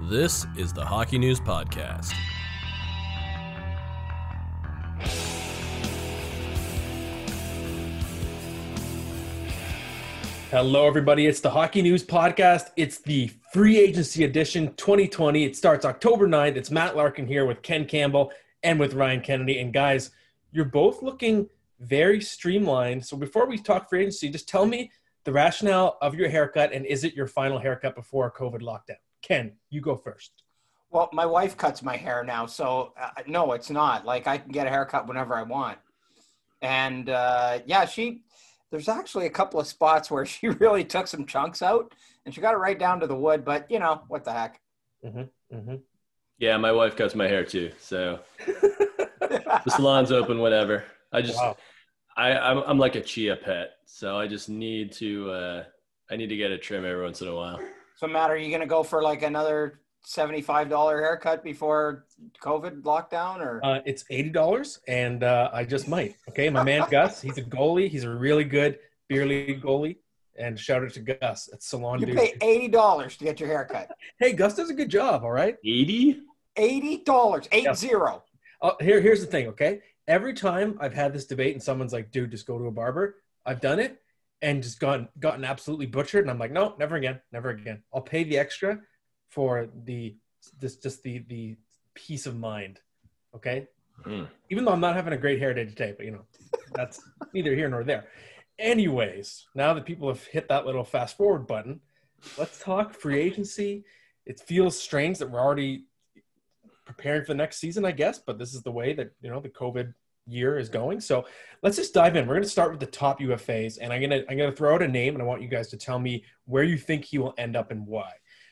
This is the Hockey News Podcast. Hello, everybody. It's the Hockey News Podcast. It's the free agency edition 2020. It starts October 9th. It's Matt Larkin here with Ken Campbell and with Ryan Kennedy. And guys, you're both looking very streamlined. So before we talk free agency, just tell me the rationale of your haircut and is it your final haircut before COVID lockdown? Ken, you go first. Well, my wife cuts my hair now, so uh, no, it's not. Like I can get a haircut whenever I want. And uh, yeah, she there's actually a couple of spots where she really took some chunks out, and she got it right down to the wood. But you know what the heck? Mm-hmm, mm-hmm. Yeah, my wife cuts my hair too, so the salon's open whenever. I just wow. I I'm, I'm like a chia pet, so I just need to uh, I need to get a trim every once in a while. So, Matt, are you going to go for like another seventy-five dollar haircut before COVID lockdown, or uh, it's eighty dollars, and uh, I just might. Okay, my man Gus, he's a goalie. He's a really good beer league goalie. And shout out to Gus at Salon. You pay eighty dollars to get your haircut. hey, Gus does a good job. All right, eighty. Eighty dollars, eight yeah. zero. Uh, here, here's the thing. Okay, every time I've had this debate and someone's like, "Dude, just go to a barber," I've done it and just gotten gotten absolutely butchered. And I'm like, no, never again, never again. I'll pay the extra for the this just the the peace of mind. Okay. Mm. Even though I'm not having a great hair day today, but you know, that's neither here nor there. Anyways, now that people have hit that little fast forward button, let's talk free agency. It feels strange that we're already preparing for the next season, I guess, but this is the way that you know the COVID year is going. So let's just dive in. We're going to start with the top UFAs, and I'm going to I'm going to throw out a name, and I want you guys to tell me where you think he will end up and why.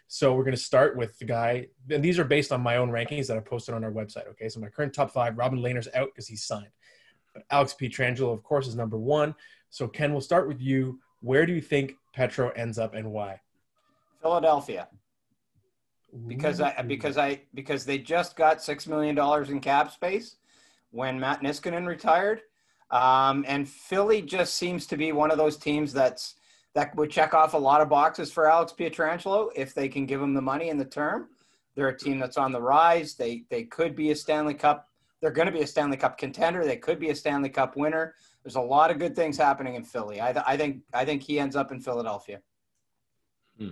So we're going to start with the guy, and these are based on my own rankings that I posted on our website. Okay, so my current top five: Robin Lehner's out because he's signed. But Alex Pietrangelo, of course, is number one. So Ken, we'll start with you. Where do you think Petro ends up, and why? Philadelphia. Because I because I because they just got six million dollars in cap space when Matt Niskanen retired. Um, and Philly just seems to be one of those teams that's that would check off a lot of boxes for Alex Pietrangelo if they can give him the money and the term. They're a team that's on the rise. They they could be a Stanley Cup. They're going to be a Stanley Cup contender. They could be a Stanley Cup winner. There's a lot of good things happening in Philly. I, th- I think I think he ends up in Philadelphia. Hmm.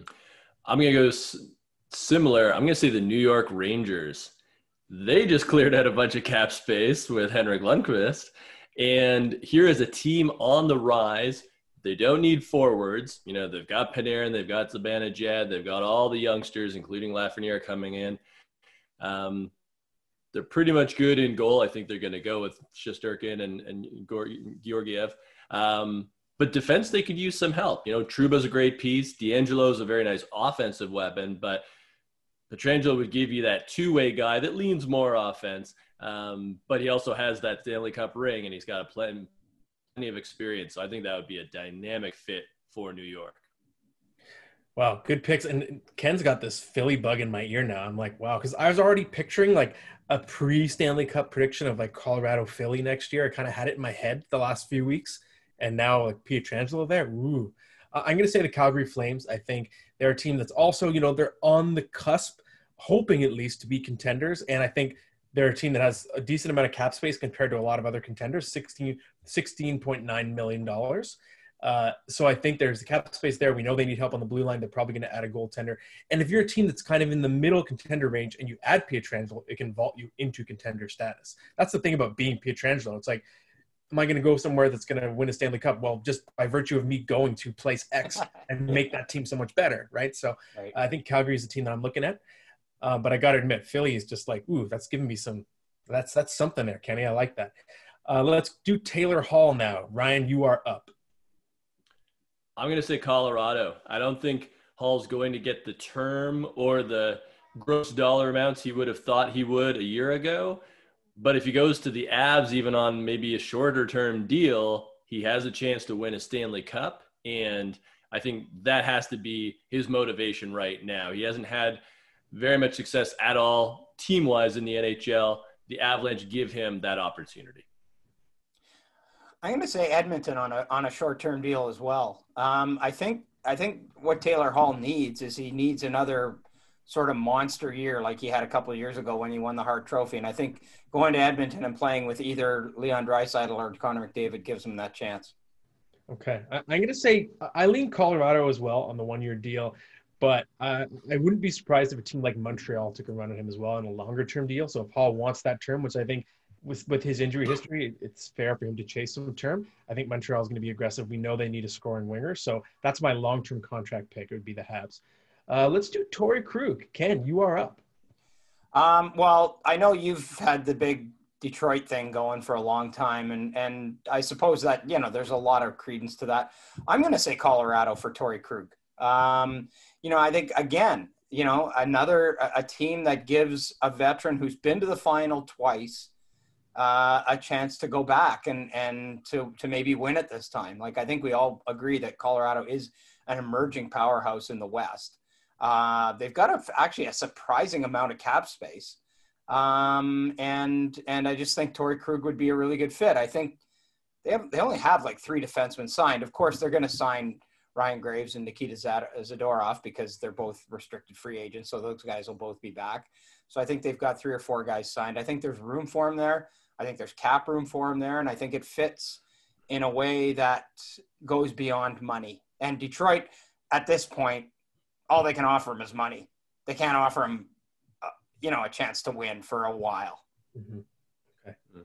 I'm going to go s- similar. I'm going to say the New York Rangers they just cleared out a bunch of cap space with Henrik Lundqvist. And here is a team on the rise. They don't need forwards. You know, they've got Panarin, they've got Zibanejad, they've got all the youngsters, including Lafreniere, coming in. Um, they're pretty much good in goal. I think they're going to go with Shesterkin and, and Georgiev. Um, but defense, they could use some help. You know, Trouba's a great piece. DeAngelo's a very nice offensive weapon, but – Pietrangelo would give you that two-way guy that leans more offense, um, but he also has that Stanley Cup ring, and he's got a plenty, plenty of experience. So I think that would be a dynamic fit for New York. Wow, good picks. And Ken's got this Philly bug in my ear now. I'm like, wow, because I was already picturing like a pre Stanley Cup prediction of like Colorado Philly next year. I kind of had it in my head the last few weeks, and now like Pietrangelo there. Ooh, uh, I'm going to say the Calgary Flames. I think they're a team that's also, you know, they're on the cusp, hoping at least to be contenders. And I think they're a team that has a decent amount of cap space compared to a lot of other contenders 16, $16.9 million. Uh, so I think there's the cap space there. We know they need help on the blue line. They're probably going to add a goaltender. And if you're a team that's kind of in the middle contender range and you add Pietrangelo, it can vault you into contender status. That's the thing about being Pietrangelo. It's like am I going to go somewhere that's going to win a Stanley Cup? Well, just by virtue of me going to place X and make that team so much better, right? So right. I think Calgary is the team that I'm looking at. Uh, but I got to admit, Philly is just like, ooh, that's giving me some. That's that's something there, Kenny. I like that. Uh, let's do Taylor Hall now. Ryan, you are up. I'm going to say Colorado. I don't think Hall's going to get the term or the gross dollar amounts he would have thought he would a year ago. But if he goes to the Avs, even on maybe a shorter term deal, he has a chance to win a Stanley Cup. And I think that has to be his motivation right now. He hasn't had very much success at all team wise in the NHL. The Avalanche give him that opportunity. I'm going to say Edmonton on a on a short term deal as well. Um, I think I think what Taylor Hall needs is he needs another sort of monster year like he had a couple of years ago when he won the Hart Trophy. And I think going to Edmonton and playing with either Leon Draisaitl or Connor McDavid gives him that chance. Okay, I, am going to say I lean Colorado as well on the one-year deal, but uh, I wouldn't be surprised if a team like Montreal took a run at him as well on a longer-term deal. So if Hall wants that term, which I think with with his injury history, it's fair for him to chase some term. I think Montreal is going to be aggressive. We know they need a scoring winger, so that's my long-term contract pick. It would be the Habs. Uh, let's do Torey Krug. Ken, you are up. Um, well, I know you've had the big Detroit thing going for a long time, and and I suppose that you know there's a lot of credence to that. I'm going to say Colorado for Torey Krug. Um, you know, I think again, you know, another a, team that gives a veteran who's been to the final twice uh, a chance to go back and and to to maybe win it this time. Like I think we all agree that Colorado is an emerging powerhouse in the West. Uh, they've got a, actually a surprising amount of cap space. Um, and and I just think Torey Krug would be a really good fit. I think they have they only have like three defensemen signed. Of course, they're going to sign Ryan Graves and Nikita Zadorov because they're both restricted free agents. So those guys will both be back. So I think they've got three or four guys signed. I think there's room for him there. I think there's cap room for him there, and I think it fits in a way that goes beyond money. And Detroit, at this point, all they can offer him is money. They can't offer him, uh, you know, a chance to win for a while. Mm-hmm. Okay. Mm.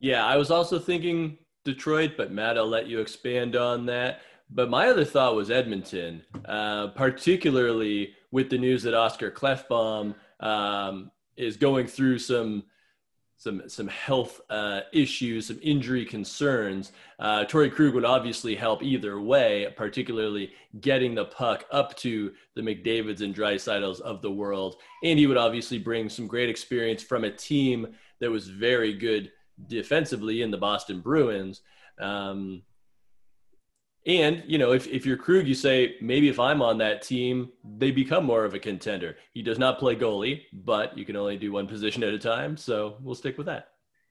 Yeah, I was also thinking Detroit, but Matt, I'll let you expand on that. But my other thought was Edmonton, uh, particularly with the news that Oscar Klefbom um, is going through some some some health uh, issues, some injury concerns. Uh, Torey Krug would obviously help either way, particularly getting the puck up to the McDavid's and Draisaitl's of the world, and he would obviously bring some great experience from a team that was very good defensively in the Boston Bruins. Um, and, you know, if, if you're Krug, you say, maybe if I'm on that team, they become more of a contender. He does not play goalie, but you can only do one position at a time. So we'll stick with that.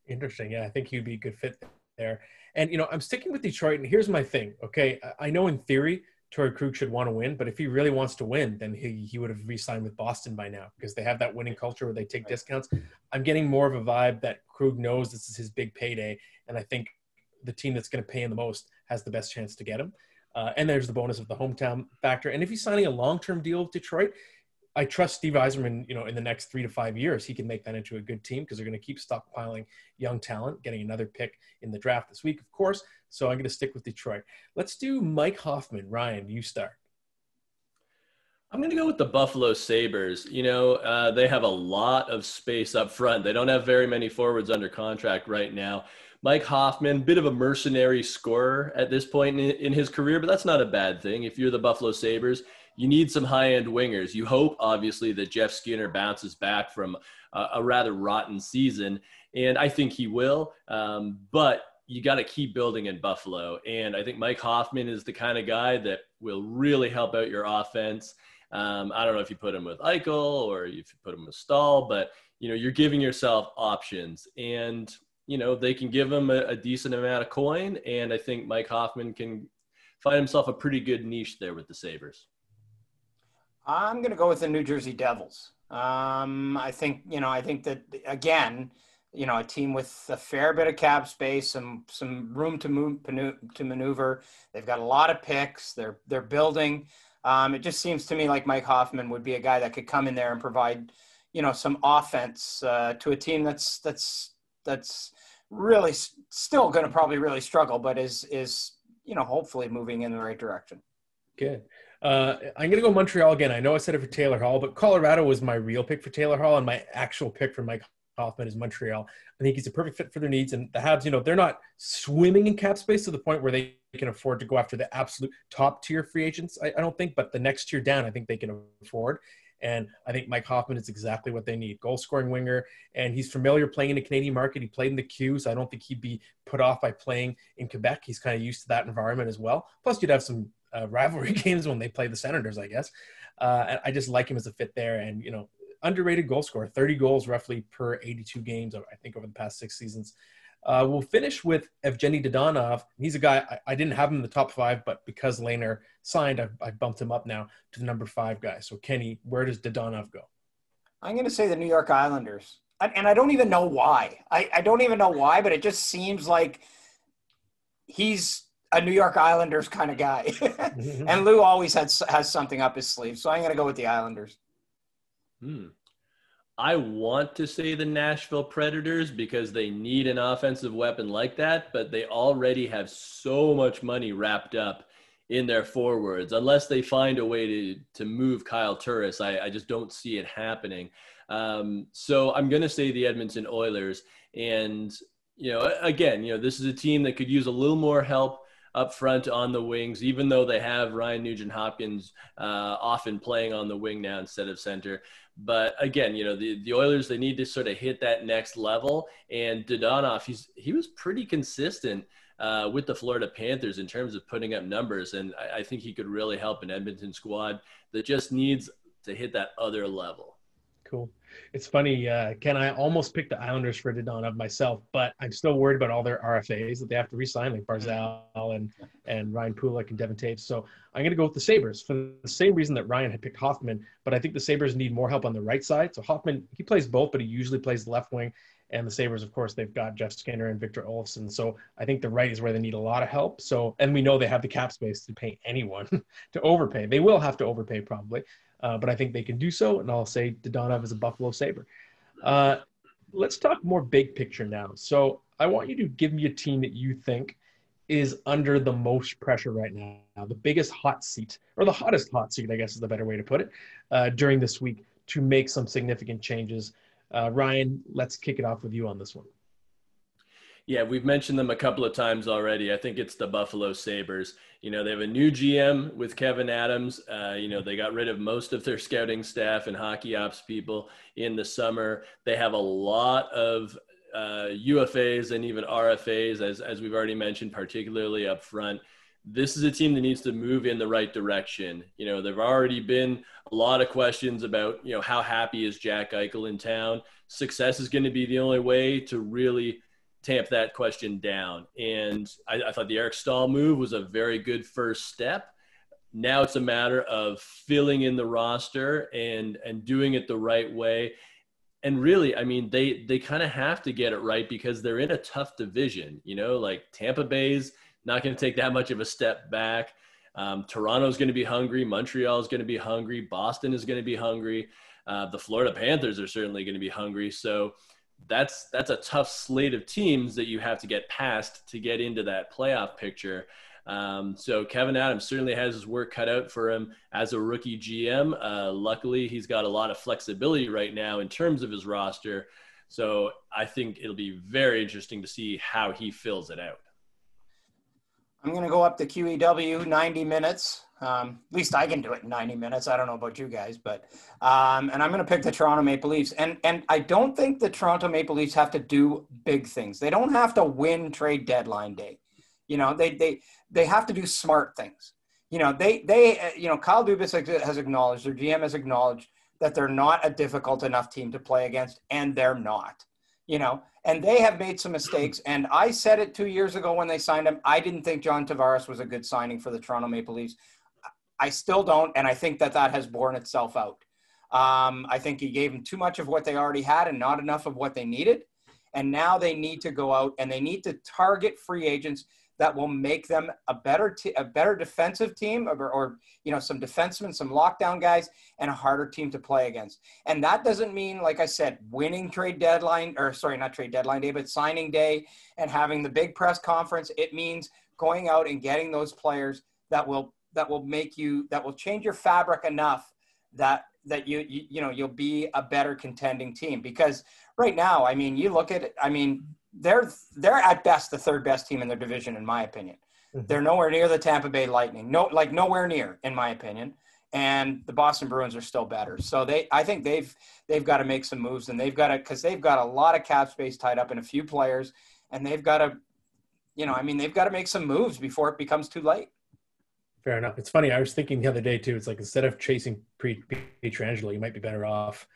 Interesting. Yeah, I think he'd be a good fit there. And, you know, I'm sticking with Detroit. And here's my thing. Okay. I know in theory, Torey Krug should want to win, but if he really wants to win, then he, he would have re signed with Boston by now because they have that winning culture where they take discounts. I'm getting more of a vibe that Krug knows this is his big payday. And I think the team that's going to pay him the most has the best chance to get him. Uh, and there's the bonus of the hometown factor. And if he's signing a long-term deal with Detroit, I trust Steve Yzerman, you know, in the next three to five years, he can make that into a good team because they're going to keep stockpiling young talent, getting another pick in the draft this week, of course. So I'm going to stick with Detroit. Let's do Mike Hoffman. Ryan, you start. I'm going to go with the Buffalo Sabres. You know, uh, they have a lot of space up front. They don't have very many forwards under contract right now. Mike Hoffman, bit of a mercenary scorer at this point in, in his career, but that's not a bad thing. If you're the Buffalo Sabres, you need some high end wingers. You hope, obviously, that Jeff Skinner bounces back from a, a rather rotten season, and I think he will. Um, but you got to keep building in Buffalo. And I think Mike Hoffman is the kind of guy that will really help out your offense. Um, I don't know if you put him with Eichel or if you put him with Staal, but you know you're giving yourself options. And you know, they can give him a, a, decent amount of coin. And I think Mike Hoffman can find himself a pretty good niche there with the Sabres. I'm going to go with the New Jersey Devils. Um, I think, you know, I think that, again, you know, a team with a fair bit of cap space, some some room to move to maneuver. They've got a lot of picks. They're they're building. Um, it just seems to me like Mike Hoffman would be a guy that could come in there and provide, you know, some offense uh, to a team that's that's that's really still going to probably really struggle, but is is you know hopefully moving in the right direction. Good. Uh, I'm going to go Montreal again. I know I said it for Taylor Hall, but Colorado was my real pick for Taylor Hall, and my actual pick for Mike Hoffman is Montreal. I think he's a perfect fit for their needs. And the Habs, you know, they're not swimming in cap space to the point where they can afford to go after the absolute top tier free agents. I, I don't think, but the next tier down, I think they can afford. And I think Mike Hoffman is exactly what they need goal scoring winger. And he's familiar playing in the Canadian market. He played in the Q, so I don't think he'd be put off by playing in Quebec. He's kind of used to that environment as well. Plus, you'd have some uh, rivalry games when they play the Senators, I guess. Uh, and I just like him as a fit there. And, you know, underrated goal scorer, 30 goals roughly per 82 games, I think, over the past six seasons. Uh, we'll finish with Evgeny Dadonov. He's a guy I, I, didn't have him in the top five, but because Lehner signed, I, I, bumped him up now to the number five guy. So Kenny, where does Dadonov go? I'm going to say the New York Islanders, and I don't even know why. I, I don't even know why, but it just seems like he's a New York Islanders kind of guy, mm-hmm. and Lou always has has something up his sleeve. So I'm going to go with the Islanders. Hmm. I want to say the Nashville Predators because they need an offensive weapon like that, but they already have so much money wrapped up in their forwards. Unless they find a way to to move Kyle Turris, I, I just don't see it happening. Um, so I'm going to say the Edmonton Oilers, and you know, again, you know, this is a team that could use a little more help up front on the wings, even though they have Ryan Nugent Hopkins uh, often playing on the wing now instead of center. But again, you know, the, the Oilers, they need to sort of hit that next level. And Dadonov, he's, he was pretty consistent uh, with the Florida Panthers in terms of putting up numbers. And I, I think he could really help an Edmonton squad that just needs to hit that other level. Cool. It's funny, uh, Ken. I almost picked the Islanders for Dadonov myself, but I'm still worried about all their RFAs that they have to resign, like Barzal and and Ryan Pulock and Devon Toews. So I'm going to go with the Sabres for the same reason that Ryan had picked Hoffman. But I think the Sabres need more help on the right side. So Hoffman, he plays both, but he usually plays left wing. And the Sabres, of course, they've got Jeff Skinner and Victor Olofsson. So I think the right is where they need a lot of help. So, and we know they have the cap space to pay anyone to overpay. They will have to overpay probably uh, but I think they can do so. And I'll say Dadonov is a Buffalo Sabre. Uh, let's talk more big picture now. So I want you to give me a team that you think is under the most pressure right now, the biggest hot seat, or the hottest hot seat, I guess is the better way to put it, uh, during this week to make some significant changes. Uh, Ryan, let's kick it off with you on this one. Yeah, we've mentioned them a couple of times already. I think it's the Buffalo Sabres. You know, they have a new GM with Kevyn Adams. Uh, you know, they got rid of most of their scouting staff and hockey ops people in the summer. They have a lot of uh, UFAs and even RFAs, as, as we've already mentioned, particularly up front. This is a team that needs to move in the right direction. You know, there've already been a lot of questions about, you know, how happy is Jack Eichel in town? Success is going to be the only way to really – tamp that question down. And I, I thought the Eric Staal move was a very good first step. Now it's a matter of filling in the roster and and doing it the right way. And really, I mean, they they kind of have to get it right because they're in a tough division. You know, like Tampa Bay's not going to take that much of a step back. Um, Toronto's going to be hungry. Montreal is going to be hungry. Boston is going to be hungry. Uh, the Florida Panthers are certainly going to be hungry. So that's that's a tough slate of teams that you have to get past to get into that playoff picture. Um, so Kevyn Adams certainly has his work cut out for him as a rookie GM. Uh, luckily, he's got a lot of flexibility right now in terms of his roster. So I think it'll be very interesting to see how he fills it out. I'm going to go up to QEW 90 minutes. Um, at least I can do it in 90 minutes. I don't know about you guys, but um, and I'm going to pick the Toronto Maple Leafs. And and I don't think the Toronto Maple Leafs have to do big things. They don't have to win trade deadline day. You know, they they they have to do smart things. You know, they they uh, you know Kyle Dubas has acknowledged their GM has acknowledged that they're not a difficult enough team to play against, and they're not. You know, and they have made some mistakes. And I said it two years ago when they signed him. I didn't think John Tavares was a good signing for the Toronto Maple Leafs. I still don't, and I think that that has borne itself out. Um, I think he gave them too much of what they already had and not enough of what they needed. And now they need to go out and they need to target free agents that will make them a better t- a better defensive team or, or, you know some defensemen some lockdown guys and a harder team to play against and that doesn't mean like i said winning trade deadline or sorry not trade deadline day but signing day and having the big press conference it means going out and getting those players that will that will make you that will change your fabric enough that that you, you you know you'll be a better contending team. Because right now i mean you look at it i mean they're they're at best the third best team in their division in my opinion. Mm-hmm. they're nowhere near the tampa bay lightning. No like nowhere near in my opinion. And the boston bruins are still better. So they i think they've they've got to make some moves and they've got to because they've got a lot of cap space tied up in a few players and they've got to you know i mean they've got to make some moves before it becomes too late Fair enough. It's funny. I was thinking the other day too. It's like instead of chasing Pietrangelo, you might be better off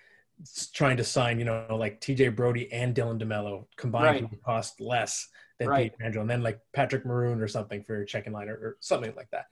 trying to sign, you know, like TJ Brodie and Dylan DeMelo combined Right. cost less than Right. Pietrangelo, and then like Patrick Maroon or something for your checking line or, or something like that.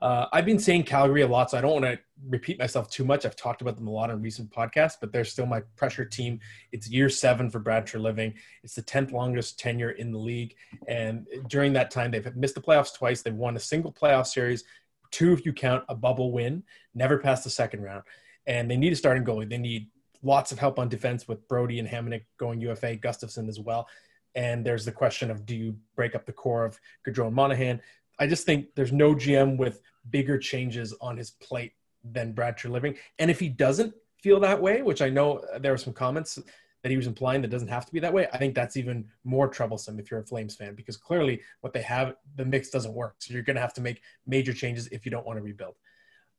Uh, I've been saying Calgary a lot, so I don't want to repeat myself too much. I've talked about them a lot on recent podcasts, but they're still my pressure team. It's year seven for Brad Treliving. It's the tenth longest tenure in the league, and during that time, they've missed the playoffs twice. They've won a single playoff series, two if you count a bubble win, never passed the second round, and they need a starting goalie. They need lots of help on defense with Brodie and Hamonic going UFA, Gustafsson as well. And there's the question of do you break up the core of Gaudreau and Monahan? I just think there's no GM with bigger changes on his plate than Brad Treliving. And if he doesn't feel that way, which I know there were some comments that he was implying that doesn't have to be that way, I think that's even more troublesome if you're a Flames fan because clearly what they have, the mix doesn't work. So you're going to have to make major changes if you don't want to rebuild.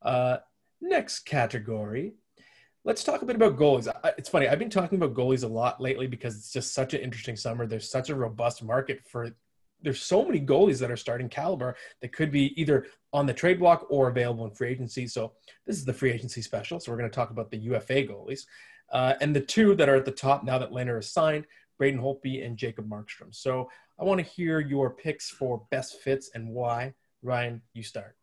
Uh, next category. Let's talk a bit about goalies. It's funny. I've been talking about goalies a lot lately because it's just such an interesting summer. There's such a robust market for. There's so many goalies that are starting caliber that could be either on the trade block or available in free agency. So this is the free agency special. So we're going to talk about the UFA goalies, uh, and the two that are at the top now that Lehner is signed, Braden Holtby and Jacob Markstrom. So I want to hear your picks for best fits and why. Ryan, you start.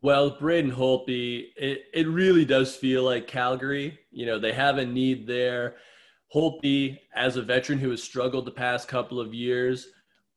Well, Braden Holtby, it, it really does feel like Calgary. You know, they have a need there. Holtby, as a veteran who has struggled the past couple of years,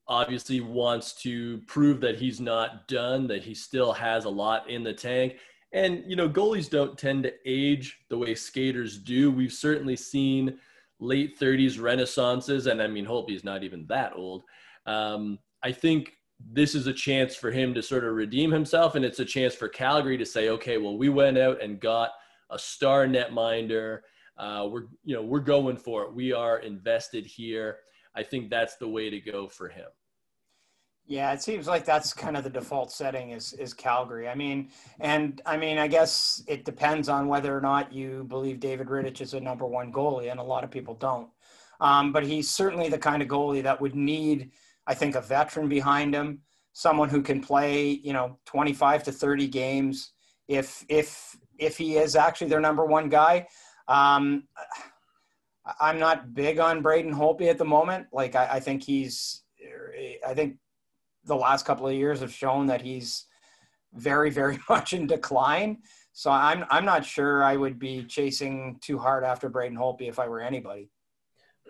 obviously wants to prove that he's not done, that he still has a lot in the tank. And, you know, goalies don't tend to age the way skaters do. We've certainly seen late 30s renaissances. And I mean, Holtby's not even that old. Um, I think this is a chance for him to sort of redeem himself. And it's a chance for Calgary to say, okay, well, we went out and got a star netminder. Uh, we're, you know, we're going for it. We are invested here. I think that's the way to go for him. Yeah, it seems like that's kind of the default setting is is Calgary. I mean, and I mean, I guess it depends on whether or not you believe David Rittich is a number one goalie, and a lot of people don't. Um, but he's certainly the kind of goalie that would need, I think, a veteran behind him, someone who can play, you know, 25 to 30 games. If if if he is actually their number one guy, um, I'm not big on Braden Holtby at the moment. Like I, I think he's, I think the last couple of years have shown that he's very, very much in decline. So I'm I'm not sure I would be chasing too hard after Braden Holtby if I were anybody.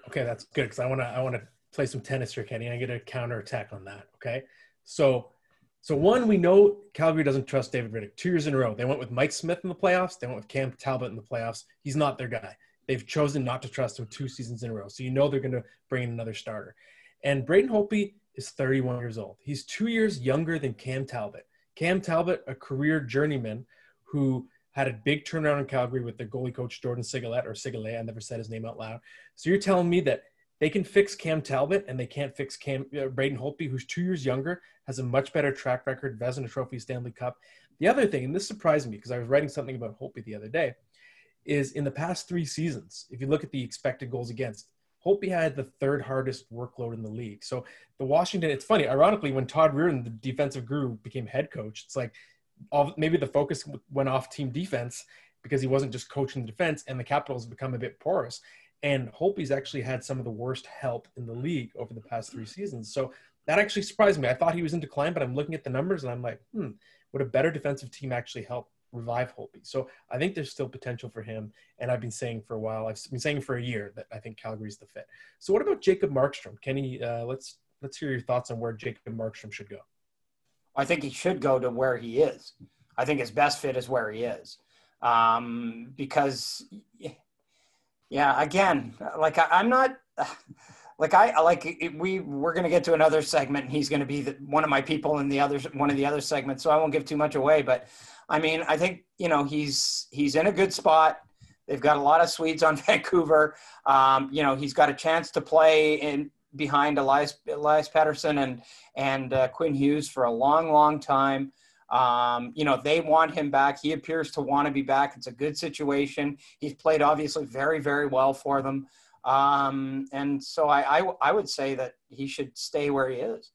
Okay, that's good because I want to I want to play some tennis here, Kenny. I get a counter attack on that. Okay, so so one we know Calgary doesn't trust David Rittich. Two years in a row, they went with Mike Smith in the playoffs. They went with Cam Talbot in the playoffs. He's not their guy. They've chosen not to trust him two seasons in a row. So you know they're going to bring in another starter. And Braden Holtby is 31 years old. He's two years younger than Cam Talbot. Cam Talbot, a career journeyman who had a big turnaround in Calgary with their goalie coach Jordan Sigalet or Sigalet. I never said his name out loud. So you're telling me that they can fix Cam Talbot and they can't fix Cam uh, Braden Holtby, who's two years younger, has a much better track record, Vezina Trophy, Stanley Cup. The other thing, and this surprised me because I was writing something about Holtby the other day, is in the past three seasons, if you look at the expected goals against, Holtby had the third hardest workload in the league. So the Washington, it's funny, ironically, when Todd Reirden, the defensive guru, became head coach, it's like all, maybe the focus went off team defense because he wasn't just coaching the defense, and the Capitals become a bit porous. And Holtby's actually had some of the worst help in the league over the past three seasons. So that actually surprised me. I thought he was in decline, but I'm looking at the numbers and I'm like, hmm, would a better defensive team actually help revive Holtby? So I think there's still potential for him. And I've been saying for a while, I've been saying for a year that I think Calgary's the fit. So what about Jacob Markstrom? Kenny, uh, let's let's hear your thoughts on where Jacob Markstrom should go. I think he should go to where he is. I think his best fit is where he is, um, because, yeah, again, like I, am not, like I like it, we we're gonna get to another segment, and he's gonna be the, one of my people in the other one of the other segments, so I won't give too much away. But I mean, I think you know he's he's in a good spot. They've got a lot of Swedes on Vancouver. Um, you know, he's got a chance to play in behind Elias Elias Pettersson and and uh, Quinn Hughes for a long, long time. Um, you know, they want him back. He appears to want to be back. It's a good situation. He's played obviously very, very well for them. Um, and so I, I, I would say that he should stay where he is.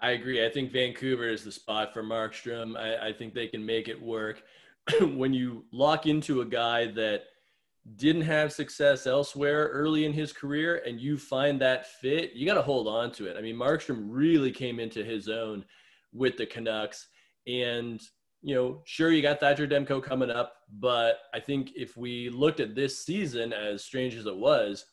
I agree. I think Vancouver is the spot for Markstrom. I, I think they can make it work. when you lock into a guy that didn't have success elsewhere early in his career and you find that fit, you got to hold on to it. I mean, Markstrom really came into his own with the Canucks. And, you know, sure, you got Thatcher Demko coming up, but I think if we looked at this season, as strange as it was,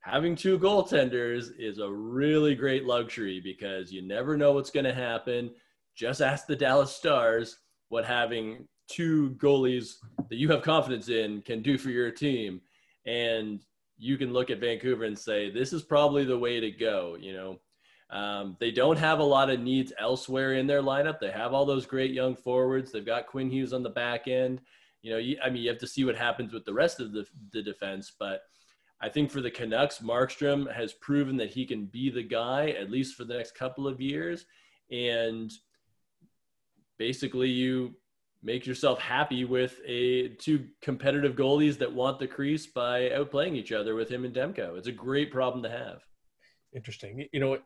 having two goaltenders is a really great luxury because you never know what's going to happen. Just ask the Dallas Stars what having two goalies that you have confidence in can do for your team. And you can look at Vancouver and say, this is probably the way to go. You know, um, they don't have a lot of needs elsewhere in their lineup. They have all those great young forwards. They've got Quinn Hughes on the back end. You know, you, I mean, you have to see what happens with the rest of the, the defense, but I think for the Canucks, Markstrom has proven that he can be the guy at least for the next couple of years. And basically, you make yourself happy with a two competitive goalies that want the crease by outplaying each other with him and Demko. It's a great problem to have. Interesting. You know,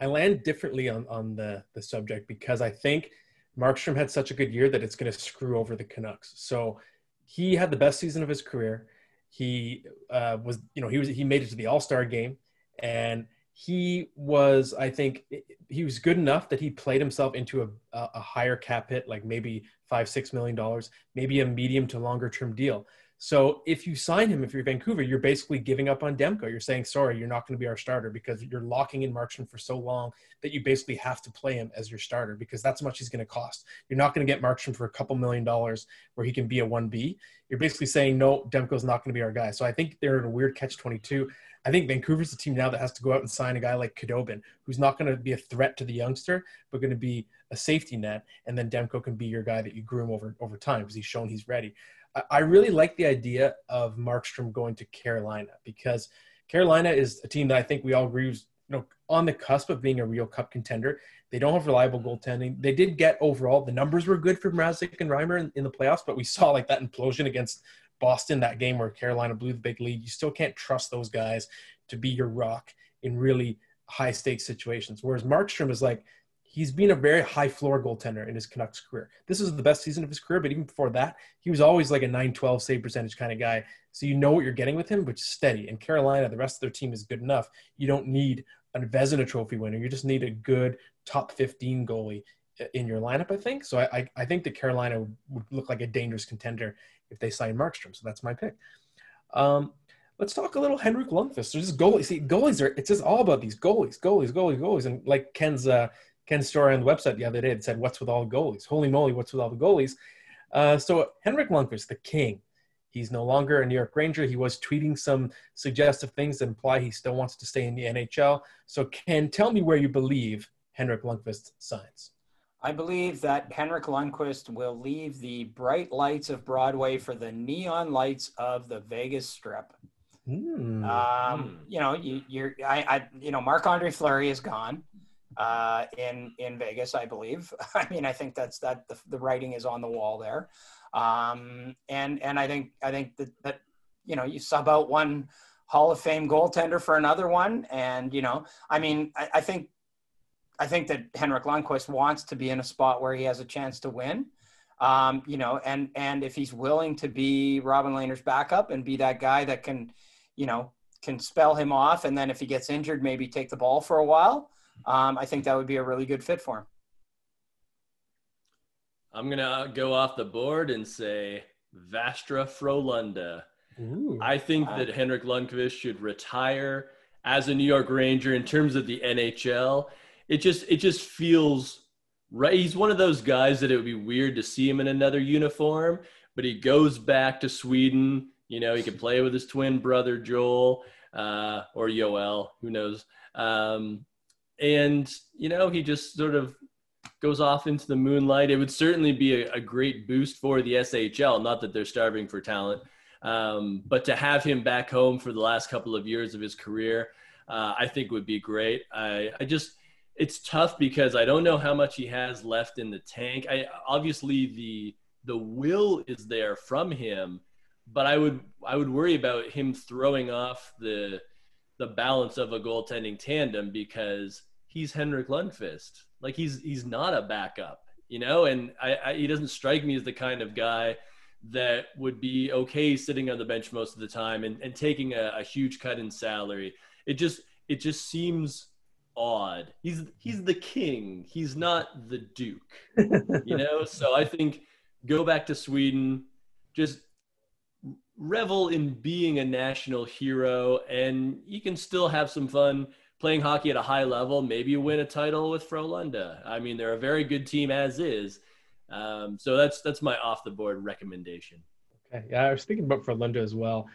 I land differently on on the the subject because I think Markstrom had such a good year that it's going to screw over the Canucks. So he had the best season of his career. He uh, was, you know, he was he made it to the All Star game, and he was, I think, he was good enough that he played himself into a, a higher cap hit, like maybe five, six million dollars, maybe a medium to longer term deal. So if you sign him, if you're Vancouver, you're basically giving up on Demko. You're saying, sorry, you're not going to be our starter because you're locking in Markstrom for so long that you basically have to play him as your starter because that's how much he's going to cost. You're not going to get Markstrom for a couple million dollars where he can be a 1B. You're basically saying, no, Demko's not going to be our guy. So I think they're in a weird catch 22. I think Vancouver's the team now that has to go out and sign a guy like Khudobin, who's not going to be a threat to the youngster, but going to be a safety net. And then Demko can be your guy that you groom over, over time because he's shown he's ready. I really like the idea of Markstrom going to Carolina because Carolina is a team that I think we all agree is you know on the cusp of being a real cup contender. They don't have reliable goaltending. They did get overall the numbers were good for Mrazek and Reimer in, in the playoffs, but we saw like that implosion against Boston that game where Carolina blew the big lead. You still can't trust those guys to be your rock in really high stakes situations. Whereas Markstrom is like he's been a very high floor goaltender in his Canucks career. This is the best season of his career, but even before that, he was always like a 9-12 save percentage kind of guy. So you know what you're getting with him, which is steady. And Carolina, the rest of their team is good enough. You don't need a Vezina trophy winner. You just need a good top 15 goalie in your lineup, I think. So I, I, I think that Carolina would look like a dangerous contender if they sign Markstrom. So that's my pick. Um, let's talk a little Henrik Lundqvist. So just goalies. See, goalies are, it's just all about these goalies, goalies, goalies, goalies. And like Ken's, uh, Ken's story on the website the other day that said, "What's with all the goalies? Holy moly, what's with all the goalies?" Uh, so Henrik Lundqvist, the king, he's no longer a New York Ranger. He was tweeting some suggestive things that imply he still wants to stay in the NHL. So Ken, tell me where you believe Henrik Lundqvist signs. I believe that Henrik Lundqvist will leave the bright lights of Broadway for the neon lights of the Vegas Strip. Mm. Um, you know, you, are I, I, you know, Marc Andre Fleury is gone uh, in in Vegas, I believe. I mean, I think that's that the, the writing is on the wall there, um, and and I think I think that that you know you sub out one Hall of Fame goaltender for another one, and you know, I mean, I, I think I think that Henrik Lundqvist wants to be in a spot where he has a chance to win. Um, you know, and and if he's willing to be Robin Lehner's backup and be that guy that can, you know, can spell him off, and then if he gets injured, maybe take the ball for a while um, I think that would be a really good fit for him. I'm gonna go off the board and say Västra Frölunda. Ooh, I think wow. that Henrik Lundqvist should retire as a New York Ranger in terms of the NHL. It just it just feels right. He's one of those guys that it would be weird to see him in another uniform, but he goes back to Sweden. You know, he can play with his twin brother Joel uh, or Yoel, who knows. Um, and you know he just sort of goes off into the moonlight. It would certainly be a, a great boost for the SHL. Not that they're starving for talent, um, but to have him back home for the last couple of years of his career, uh, I think would be great. I, I just it's tough because I don't know how much he has left in the tank. I obviously the the will is there from him, but I would I would worry about him throwing off the the balance of a goaltending tandem because he's Henrik Lundqvist. Like he's he's not a backup, you know, and I, I, he doesn't strike me as the kind of guy that would be okay sitting on the bench most of the time and, and taking a, a huge cut in salary. It just it just seems odd. He's he's the king. He's not the duke. you know, so I think go back to Sweden, just revel in being a national hero and you can still have some fun playing hockey at a high level. Maybe you win a title with Frölunda. I mean, they're a very good team as is. Um, so that's that's my off the board recommendation. Okay, yeah, I was thinking about Frölunda as well.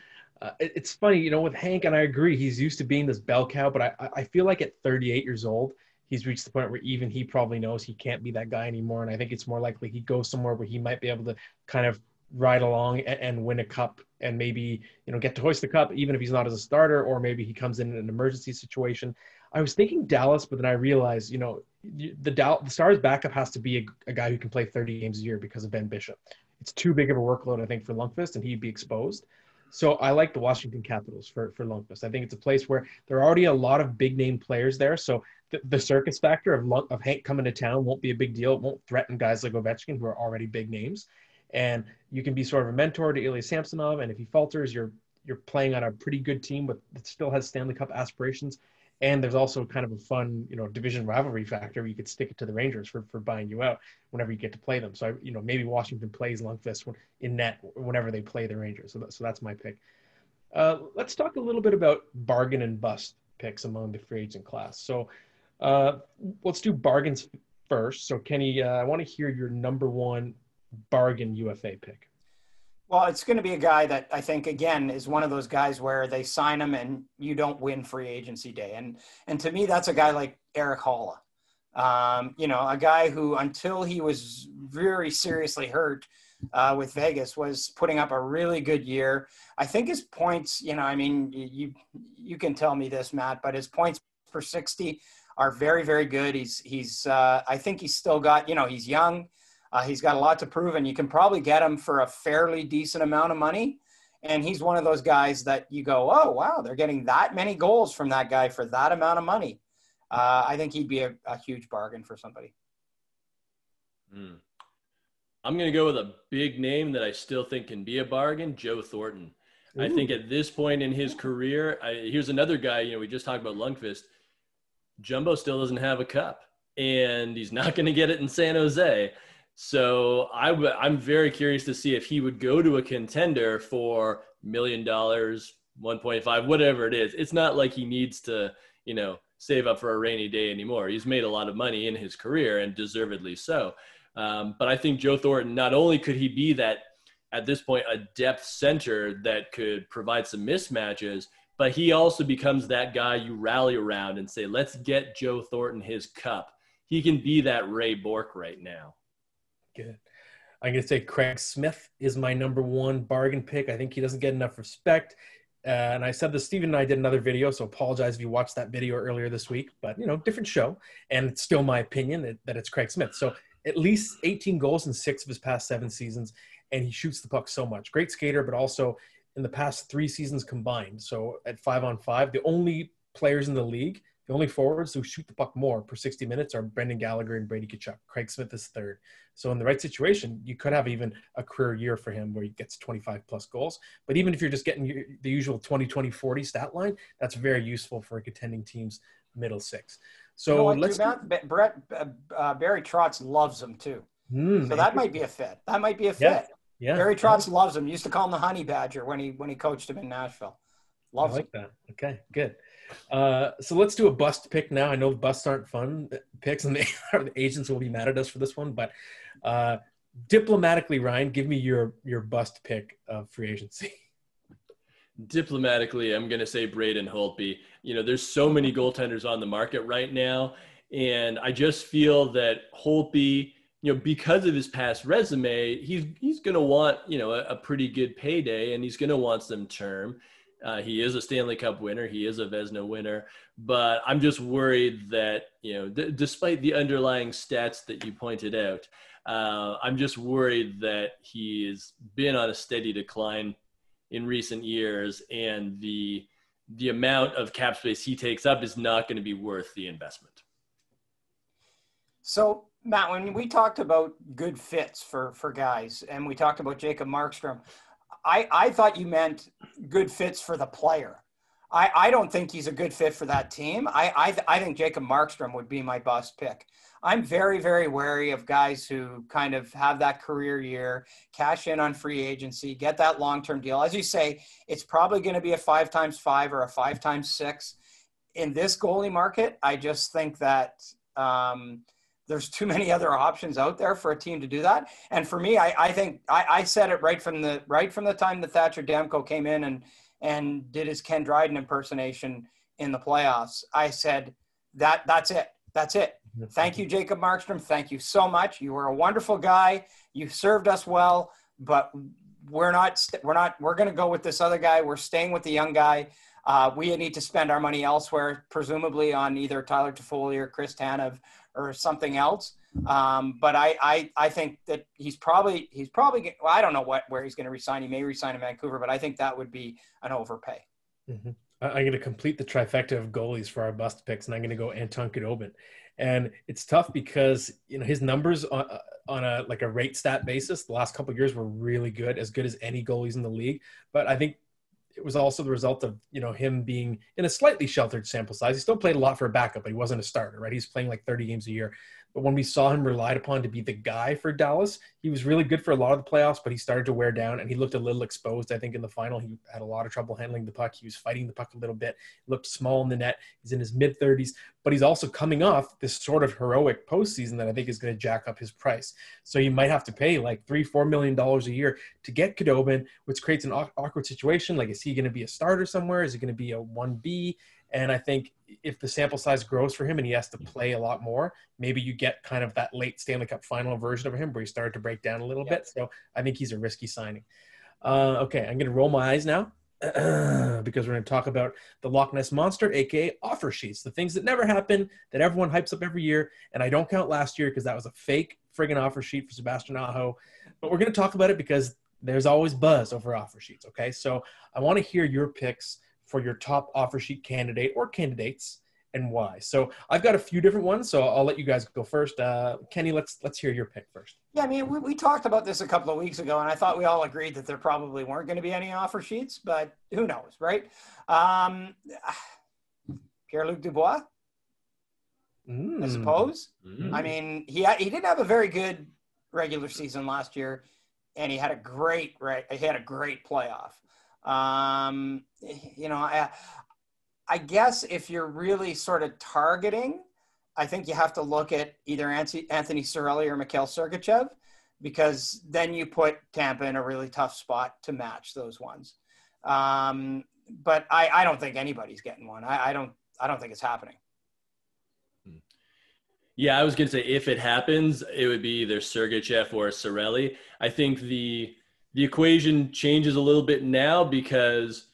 Uh, it, it's funny, you know, with Hank, and I agree, he's used to being this bell cow, but I I feel like at 38 years old, he's reached the point where even he probably knows he can't be that guy anymore, and I think it's more likely he goes somewhere where he might be able to kind of ride along and, and, win a cup and maybe you know get to hoist the cup even if he's not as a starter or maybe he comes in, in an emergency situation. I was thinking dallas but then i realized you know the the stars backup has to be a, a, guy who can play 30 games a year because of ben bishop. It's too big of a workload i think for lundqvist and he'd be exposed. So i like the washington capitals for for lundqvist. I think it's a place where there are already a lot of big name players there. So the, the circus factor of, of hank coming to town won't be a big deal. It won't threaten guys like ovechkin who are already big names and you can be sort of a mentor to Ilya Samsonov. And if he falters, you're you're playing on a pretty good team, but that still has Stanley Cup aspirations. And there's also kind of a fun, you know, division rivalry factor. You could stick it to the Rangers for, for buying you out whenever you get to play them. So, you know, maybe Washington plays Lundqvist in net whenever they play the Rangers. So, that, so that's my pick. Uh, let's talk a little bit about bargain and bust picks among the free agent class. So, uh, let's do bargains first. So, Kenny, uh, I want to hear your number one bargain UFA pick? Well, it's going to be a guy that I think again is one of those guys where they sign him and you don't win free agency day, and and to me that's a guy like Erik Haula, um, you know, a guy who until he was very seriously hurt uh, with Vegas was putting up a really good year. I think his points, you know, I mean, you you can tell me this, Matt, but his points per sixty are very very good. He's he's uh, I think he's still got you know he's young. Uh, he's got a lot to prove, and you can probably get him for a fairly decent amount of money. And he's one of those guys that you go, oh, wow, they're getting that many goals from that guy for that amount of money. Uh, I think he'd be a, a, huge bargain for somebody. Mm. I'm going to go with a big name that I still think can be a bargain Joe Thornton. Ooh. I think at this point in his career, I, here's another guy, you know, we just talked about Lundqvist. Jumbo still doesn't have a cup, and he's not going to get it in San Jose. So I w- I'm very curious to see if he would go to a contender for million dollars, 1.5, whatever it is. It's not like he needs to, you know, save up for a rainy day anymore. He's made a lot of money in his career and deservedly so. Um, but I think Joe Thornton, not only could he be that at this point, a depth center that could provide some mismatches, but he also becomes that guy you rally around and say, let's get Joe Thornton his cup. He can be that Ray Bourque right now. Good. I'm going to say Craig Smith is my number one bargain pick. I think he doesn't get enough respect. Uh, and I said this, Stephen and I did another video, so apologize if you watched that video earlier this week, but you know, different show. And it's still my opinion that, that it's Craig Smith. So at least 18 goals in six of his past seven seasons, and he shoots the puck so much. Great skater, but also in the past three seasons combined. So at five on five, the only players in the league the only forwards who shoot the puck more per 60 minutes are Brendan Gallagher and Brady Tkachuk. Craig Smith is third. So in the right situation, you could have even a career year for him where he gets 25 plus goals. But even if you're just getting the usual 20, 20, 40 stat line, that's very useful for a contending team's middle six. So you know let's. Brett, uh, uh, Barry Trotz loves him too. Mm, so that might be a fit. That might be a fit. Yeah. Yeah. Barry Trotz yeah. loves him. Used to call him the honey badger when he when he coached him in Nashville. Loves I like him. that. Okay, good. Uh, so let's do a bust pick now. I know busts aren't fun picks, and the, the agents will be mad at us for this one. But uh, diplomatically, Ryan, give me your your bust pick of free agency. Diplomatically, I'm going to say Braden Holtby. You know, there's so many goaltenders on the market right now, and I just feel that Holtby, you know, because of his past resume, he's he's going to want you know a, a pretty good payday, and he's going to want some term. Uh, he is a Stanley Cup winner. He is a Vezina winner. But I'm just worried that, you know, d- despite the underlying stats that you pointed out, uh, I'm just worried that he's been on a steady decline in recent years, and the the amount of cap space he takes up is not going to be worth the investment. So Matt, when we talked about good fits for for guys, and we talked about Jacob Markstrom, I I thought you meant good fits for the player. I, I don't think he's a good fit for that team. I, I, I think Jacob Markstrom would be my bust pick. I'm very, very wary of guys who kind of have that career year, cash in on free agency, get that long term deal. As you say, it's probably going to be a five times five or a five times six. In this goalie market, I just think that um, there's too many other options out there for a team to do that. And for me, I, I think I, I said it right from the right from the time that Thatcher Demko came in and and did his Ken Dryden impersonation in the playoffs. I said that that's it. That's it. Thank you, Jacob Markstrom. Thank you so much. You were a wonderful guy. You served us well, but we're not. We're not. We're going to go with this other guy. We're staying with the young guy. Uh, we need to spend our money elsewhere, presumably on either Tyler Toffoli or Chris Tanev or something else. Um, but I, I, I think that he's probably he's probably well, I don't know what where he's going to resign. He may resign in Vancouver, but I think that would be an overpay. Mm-hmm. I'm going to complete the trifecta of goalies for our bust picks, and I'm going to go Anton Khudobin. And it's tough because you know his numbers on, on a like a rate stat basis the last couple years were really good, as good as any goalies in the league. But I think it was also the result of you know him being in a slightly sheltered sample size. He still played a lot for a backup, but he wasn't a starter, right? He's playing like 30 games a year. But when we saw him relied upon to be the guy for Dallas, he was really good for a lot of the playoffs, but he started to wear down and he looked a little exposed. I think in the final, he had a lot of trouble handling the puck. He was fighting the puck a little bit, looked small in the net. He's in his mid 30s, but he's also coming off this sort of heroic postseason that I think is going to jack up his price. So you might have to pay like three, four million dollars a year to get Khudobin, which creates an awkward situation. Like, is he going to be a starter somewhere? Is he going to be a 1B? And I think if the sample size grows for him and he has to play a lot more, maybe you get kind of that late Stanley Cup final version of him where he started to break down a little bit. So I think he's a risky signing. Uh, okay, I'm going to roll my eyes now because we're going to talk about the Loch Ness Monster, aka offer sheets, the things that never happen that everyone hypes up every year. And I don't count last year because that was a fake friggin' offer sheet for Sebastian Aho. But we're going to talk about it because there's always buzz over offer sheets. Okay, so I want to hear your picks for your top offer sheet candidate or candidates and why. So I've got a few different ones, so I'll let you guys go first. Uh, Kenny, let's let's hear your pick first. Yeah, I mean, we, we talked about this a couple of weeks ago, and I thought we all agreed that there probably weren't going to be any offer sheets, but who knows, right? Um, Pierre Luc Dubois, mm. I suppose. Mm. I mean, he he didn't have a very good regular season last year, and he had a great right. He had a great playoff. Um, you know, I, I guess if you're really sort of targeting, I think you have to look at either Anthony Cirelli or Mikhail Sergachev, because then you put Tampa in a really tough spot to match those ones. Um, but I, I don't think anybody's getting one. I, I don't I don't think it's happening. Yeah, I was gonna say if it happens, it would be either Sergachev or Cirelli. I think the the equation changes a little bit now because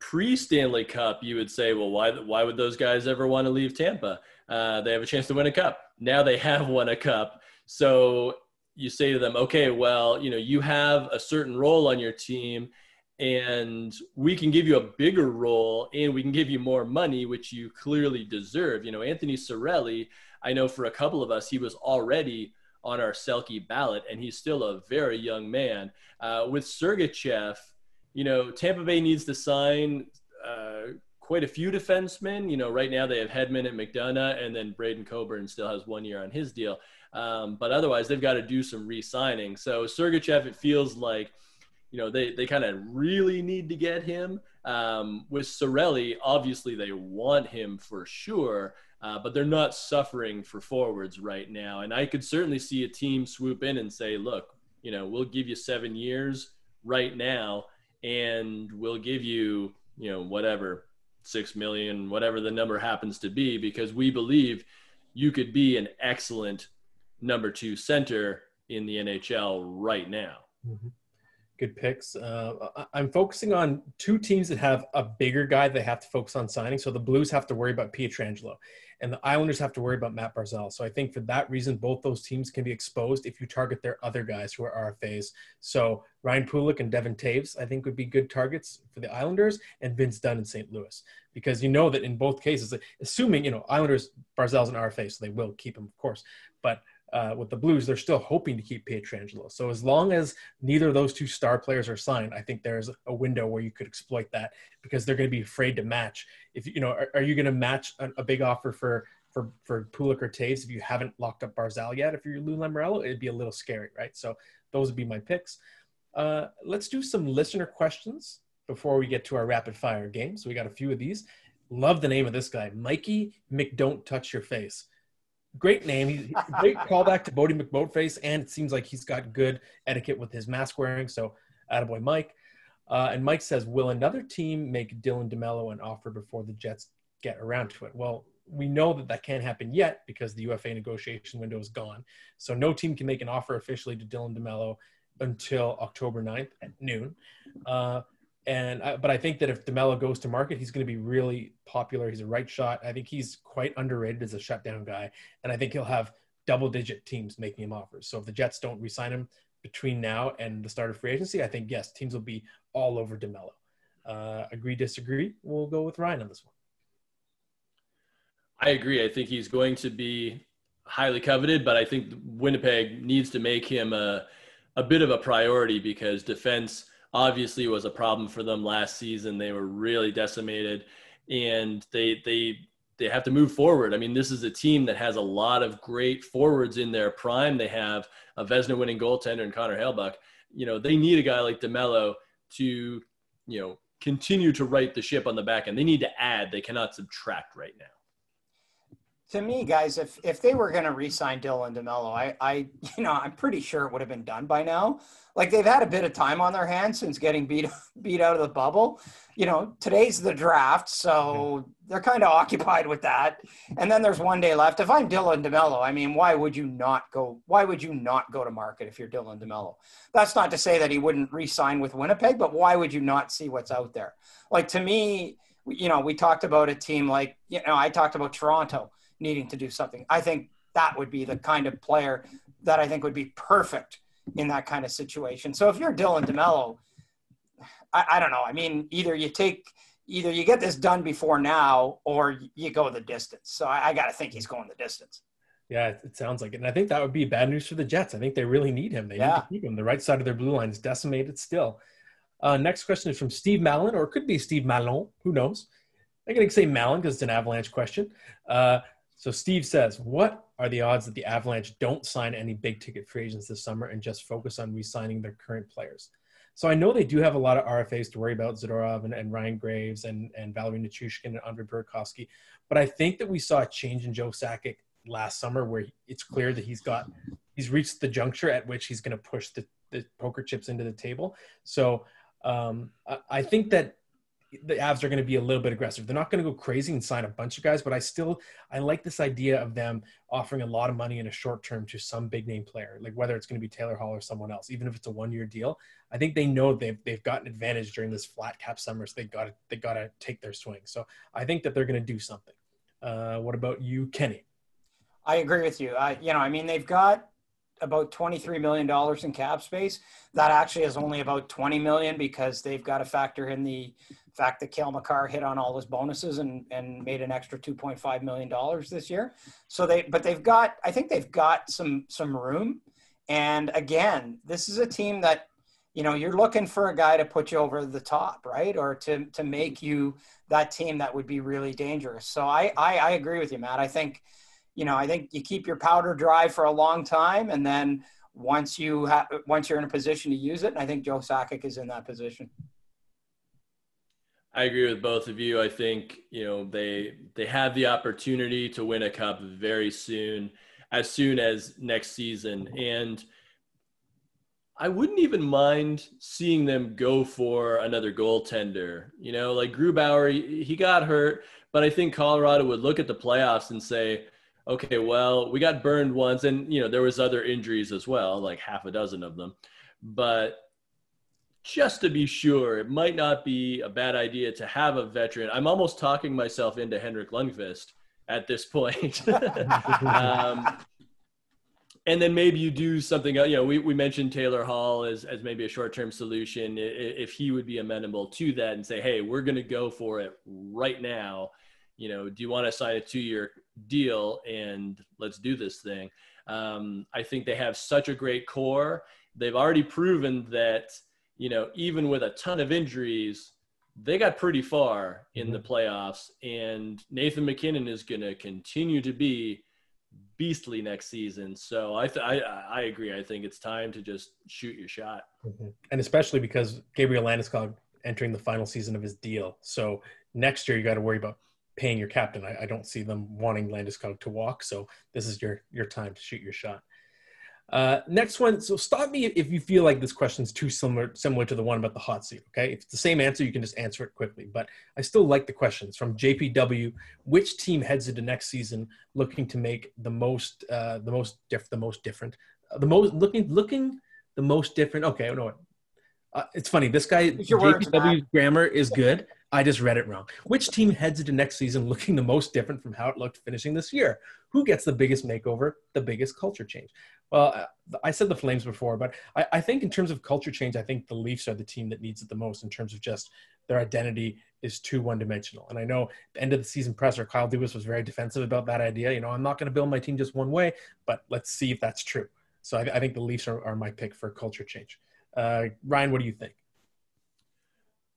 pre Stanley Cup, you would say, well, why why would those guys ever want to leave Tampa? Uh, they have a chance to win a cup. Now they have won a cup, so you say to them, okay, well, you know, you have a certain role on your team, and we can give you a bigger role, and we can give you more money, which you clearly deserve. You know, Anthony Cirelli, I know for a couple of us, he was already on our Selke ballot, and he's still a very young man. Uh, with Sergachev, you know, Tampa Bay needs to sign uh, quite a few defensemen. You know, right now they have Hedman and McDonagh, and then Braydon Coburn still has one year on his deal. Um, but otherwise, they've got to do some re-signing. So Sergachev, it feels like, you know, they, they kind of really need to get him. Um, with Cirelli, obviously they want him for sure, uh, but they're not suffering for forwards right now. And I could certainly see a team swoop in and say, look, you know, we'll give you seven years right now, and we'll give you, you know, whatever, six million, whatever the number happens to be, because we believe you could be an excellent number two center in the NHL right now. Mm-hmm. Good picks. Uh, I'm focusing on two teams that have a bigger guy they have to focus on signing. So the Blues have to worry about Pietrangelo and the Islanders have to worry about Matt Barzal. So I think for that reason, both those teams can be exposed if you target their other guys who are RFAs. So Ryan Pulock and Devon Toews, I think, would be good targets for the Islanders, and Vince Dunn in St. Louis, because you know that in both cases, assuming you know Islanders Barzal's an RFA, so they will keep him, of course, but uh, with the Blues, they're still hoping to keep Pietrangelo. So as long as neither of those two star players are signed, I think there's a window where you could exploit that because they're going to be afraid to match. If you know, are, are you going to match a, a, big offer for for for Pulock or Toews if you haven't locked up Barzal yet? If you're Lou Lamoriello, it'd be a little scary, right? So those would be my picks. Uh, let's do some listener questions before we get to our rapid fire game. So we got a few of these. Love the name of this guy, Mikey McDon't Touch Your Face great name. He's great callback to Boaty McBoatface, and it seems like he's got good etiquette with his mask wearing. So, attaboy Mike. Uh, and Mike says, will another team make Dylan DeMelo an offer before the Jets get around to it? Well, we know that that can't happen yet because the UFA negotiation window is gone. So no team can make an offer officially to Dylan DeMelo until October 9th at noon. Uh, and but I think that if DeMelo goes to market, he's going to be really popular. He's a right shot. I think he's quite underrated as a shutdown guy, and I think he'll have double-digit teams making him offers. So if the Jets don't re-sign him between now and the start of free agency, I think yes, teams will be all over DeMelo. Uh, agree, disagree? We'll go with Ryan on this one. I agree. I think he's going to be highly coveted, but I think Winnipeg needs to make him a a bit of a priority because defense obviously was a problem for them last season. They were really decimated, and they they they have to move forward. I mean, this is a team that has a lot of great forwards in their prime. They have a Vezina winning goaltender and Connor Hellebuyck. You know, they need a guy like DeMelo to, you know, continue to right the ship on the back end. They need to add. They cannot subtract right now to me, guys, if if they were going to re-sign Dylan DeMelo, I, I, you know, I'm pretty sure it would have been done by now. Like they've had a bit of time on their hands since getting beat beat out of the bubble. You know, today's the draft, so they're kind of occupied with that. And then there's one day left. If I'm Dylan DeMelo, I mean, why would you not go? Why would you not go to market if you're Dylan DeMelo? That's not to say that he wouldn't re-sign with Winnipeg, but why would you not see what's out there? Like to me, you know, we talked about a team like you know, I talked about Toronto needing to do something. I think that would be the kind of player that I think would be perfect in that kind of situation. So if you're Dylan DeMelo, I, I don't know. I mean, either you take either you get this done before now or you go the distance. So I, I got to think he's going the distance. Yeah, it sounds like it. And I think that would be bad news for the Jets. I think they really need him. They yeah. need to keep him. The right side of their blue line is decimated still. Uh, next question is from Steve Mallon, or it could be Steve Malon. Who knows? I'm going to say Mallon because it's an Avalanche question. Uh, so Steve says, what are the odds that the Avalanche don't sign any big ticket free agents this summer and just focus on re-signing their current players? So I know they do have a lot of RFAs to worry about, Zadorov and, and Ryan Graves and, and Valeri Nichushkin and Andre Burakovsky. But I think that we saw a change in Joe Sakic last summer where it's clear that he's got he's reached the juncture at which he's going to push the, the poker chips into the table. So um, I, I think that the Avs are going to be a little bit aggressive. They're not going to go crazy and sign a bunch of guys, but I still I like this idea of them offering a lot of money in a short term to some big name player, like whether it's going to be Taylor Hall or someone else, even if it's a one year deal. I think they know they've they've got an advantage during this flat cap summer, so they got they got to take their swing. So I think that they're going to do something. Uh, what about you, Kenny? I agree with you. I, you know, I mean, they've got about $23 million in cap space. That actually is only about 20 million because they've got to factor in the fact that Cale Makar hit on all his bonuses and, and made an extra $2.5 million this year. So they, but they've got, I think they've got some, some room. And again, this is a team that, you know, you're looking for a guy to put you over the top, right? Or to, to make you that team that would be really dangerous. So I, I, I agree with you, Matt. I think, you know, I think you keep your powder dry for a long time, and then once you have, once you're in a position to use it, and I think Joe Sakic is in that position. I agree with both of you. I think you know they they have the opportunity to win a cup very soon, as soon as next season, and I wouldn't even mind seeing them go for another goaltender. You know, like Grubauer, he, he got hurt, but I think Colorado would look at the playoffs and say, okay, well, we got burned once, and you know there was other injuries as well, like half a dozen of them. But just to be sure, it might not be a bad idea to have a veteran. I'm almost talking myself into Henrik Lundqvist at this point. um, and then maybe you do something you know we, we mentioned taylor hall as, as maybe a short-term solution if he would be amenable to that and say hey we're going to go for it right now you know do you want to sign a two-year deal and let's do this thing. Um, I think they have such a great core. They've already proven that, you know, even with a ton of injuries, they got pretty far in the mm-hmm. playoffs. And Nathan MacKinnon is going to continue to be beastly next season. So I, th- I I agree. I think it's time to just shoot your shot. Mm-hmm. And especially because Gabriel Landeskog entering the final season of his deal. So next year you got to worry about paying your captain. I, I don't see them wanting Landeskog to walk. So this is your your time to shoot your shot. Uh, next one. So stop me if you feel like this question is too similar similar to the one about the hot seat. Okay, if it's the same answer, you can just answer it quickly. But I still like the questions from JPW. Which team heads into next season looking to make the most uh, the most diff- the most different uh, the most looking looking the most different? Okay, no, uh, it's funny. This guy JPW's grammar is good. I just read it wrong. Which team heads into next season looking the most different from how it looked finishing this year? Who gets the biggest makeover, the biggest culture change? Well, uh, I said the Flames before, but I, I, think in terms of culture change, I think the Leafs are the team that needs it the most in terms of just their identity is too one dimensional. And I know the end of the season presser, Kyle Dubas was very defensive about that idea. You know, I'm not going to build my team just one way, but let's see if that's true. So I, I think the Leafs are, are, my pick for culture change. Uh, Ryan, what do you think?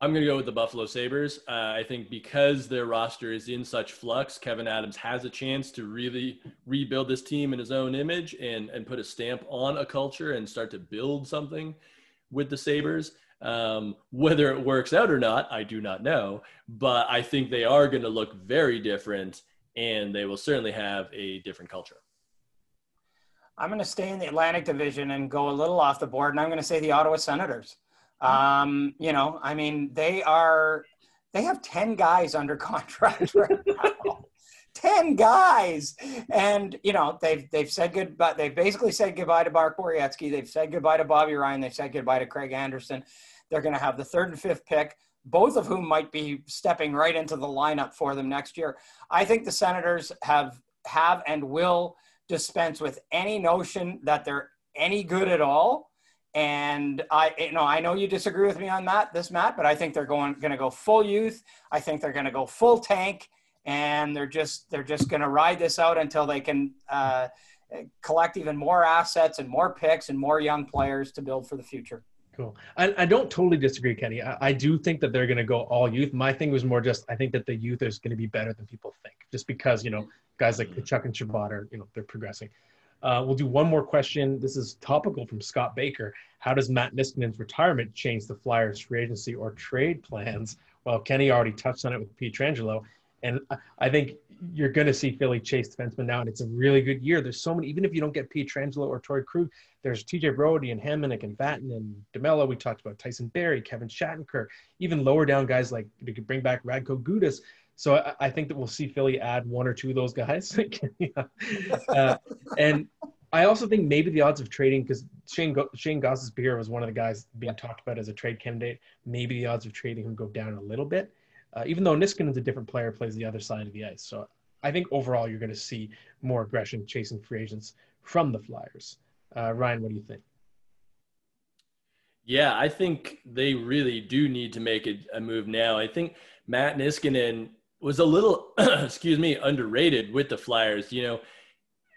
I'm going to go with the Buffalo Sabres. Uh, I think because their roster is in such flux, Kevyn Adams has a chance to really rebuild this team in his own image and, and put a stamp on a culture and start to build something with the Sabres. Um, whether it works out or not, I do not know. But I think they are going to look very different and they will certainly have a different culture. I'm going to stay in the Atlantic Division and go a little off the board, and I'm going to say the Ottawa Senators. Um, you know, I mean, they are they have 10 guys under contract right now. 10 guys. And, you know, they've, they've said goodbye. They've basically said goodbye to Mark Borowiecki. They've said goodbye to Bobby Ryan. They've said goodbye to Craig Anderson. They're going to have the third and fifth pick, both of whom might be stepping right into the lineup for them next year. I think the Senators have, have and will dispense with any notion that they're any good at all and I, you know, I know you disagree with me on that, this Matt, but I think they're going going to go full youth. I think they're going to go full tank, and they're just they're just going to ride this out until they can uh, collect even more assets and more picks and more young players to build for the future. Cool. I, I don't totally disagree, Kenny. I, I do think that they're going to go all youth. My thing was more just I think that the youth is going to be better than people think, just because you know guys like Tkachuk and Chabot are you know they're progressing. Uh, we'll do one more question. This is topical from Scott Baker. How does Matt Niskanen's retirement change the Flyers' free agency or trade plans? Well, Kenny already touched on it with Pietrangelo. And I think you're going to see Philly chase defensemen now, and it's a really good year. There's so many, even if you don't get Pietrangelo or Torey Krug, there's TJ Brodie and Hamonic and Vatanen and DeMelo. We talked about Tyson Barrie, Kevin Shattenkirk, even lower down guys like you could bring back Radko Gudas. So I, I, think that we'll see Philly add one or two of those guys. uh, and I also think maybe the odds of trading because Shane Shane Gostisbehere was one of the guys being talked about as a trade candidate. Maybe the odds of trading him go down a little bit, uh, even though Niskanen's a different player, plays the other side of the ice. So I think overall you're going to see more aggression chasing free agents from the Flyers. Uh, Ryan, what do you think? Yeah, I think they really do need to make a, a move now. I think Matt Niskanen was a little, excuse me, underrated with the Flyers. You know,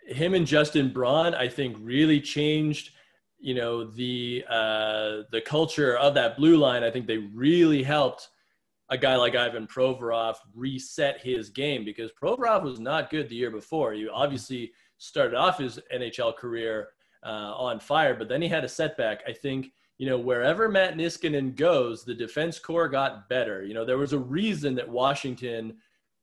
him and Justin Braun, I think, really changed. You know the uh, the culture of that blue line. I think they really helped a guy like Ivan Provorov reset his game because Provorov was not good the year before. He obviously started off his NHL career uh, on fire, but then he had a setback. I think you know, wherever Matt Niskanen goes, the defense core got better. You know, there was a reason that Washington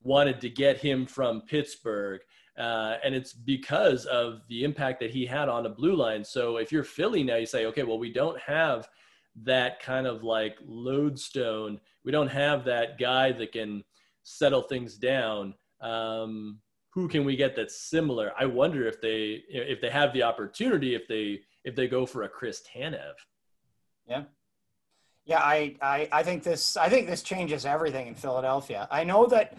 wanted to get him from Pittsburgh. Uh, and it's because of the impact that he had on the blue line. So if you're Philly now, you say, okay, well, we don't have that kind of like lodestone. We don't have that guy that can settle things down. Um, who can we get that's similar? I wonder if they if they have the opportunity if they if they go for a Chris Tanev. Yeah. Yeah, I, I, I think this I think this changes everything in Philadelphia. I know that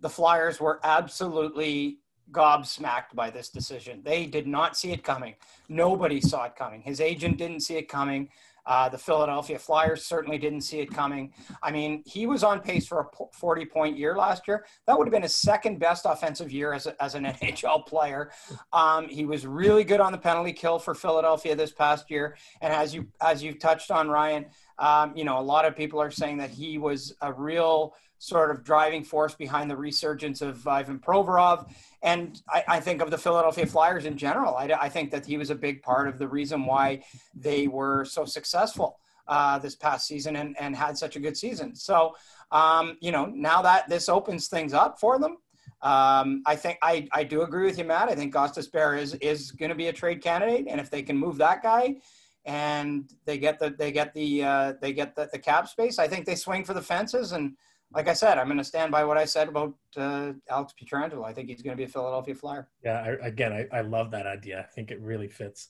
the Flyers were absolutely gobsmacked by this decision. They did not see it coming. Nobody saw it coming. His agent didn't see it coming. Uh, the Philadelphia Flyers certainly didn't see it coming. I mean, he was on pace for a 40 point year last year. That would have been his second best offensive year as, a, as an NHL player. Um, he was really good on the penalty kill for Philadelphia this past year. And as you as you touched on, Ryan, um, you know, a lot of people are saying that he was a real sort of driving force behind the resurgence of Ivan Provorov. And I, I think of the Philadelphia Flyers in general. I, I, think that he was a big part of the reason why they were so successful uh, this past season and, and had such a good season. So, um, you know, now that this opens things up for them, um, I think I, I do agree with you, Matt. I think Gostisbehere is is going to be a trade candidate, and if they can move that guy, and they get the they get the uh, they get the, the cap space, I think they swing for the fences and like I said, I'm going to stand by what I said about uh, Alex Pietrangelo. I think he's going to be a Philadelphia Flyer. Yeah, I, again, I, I, love that idea. I think it really fits.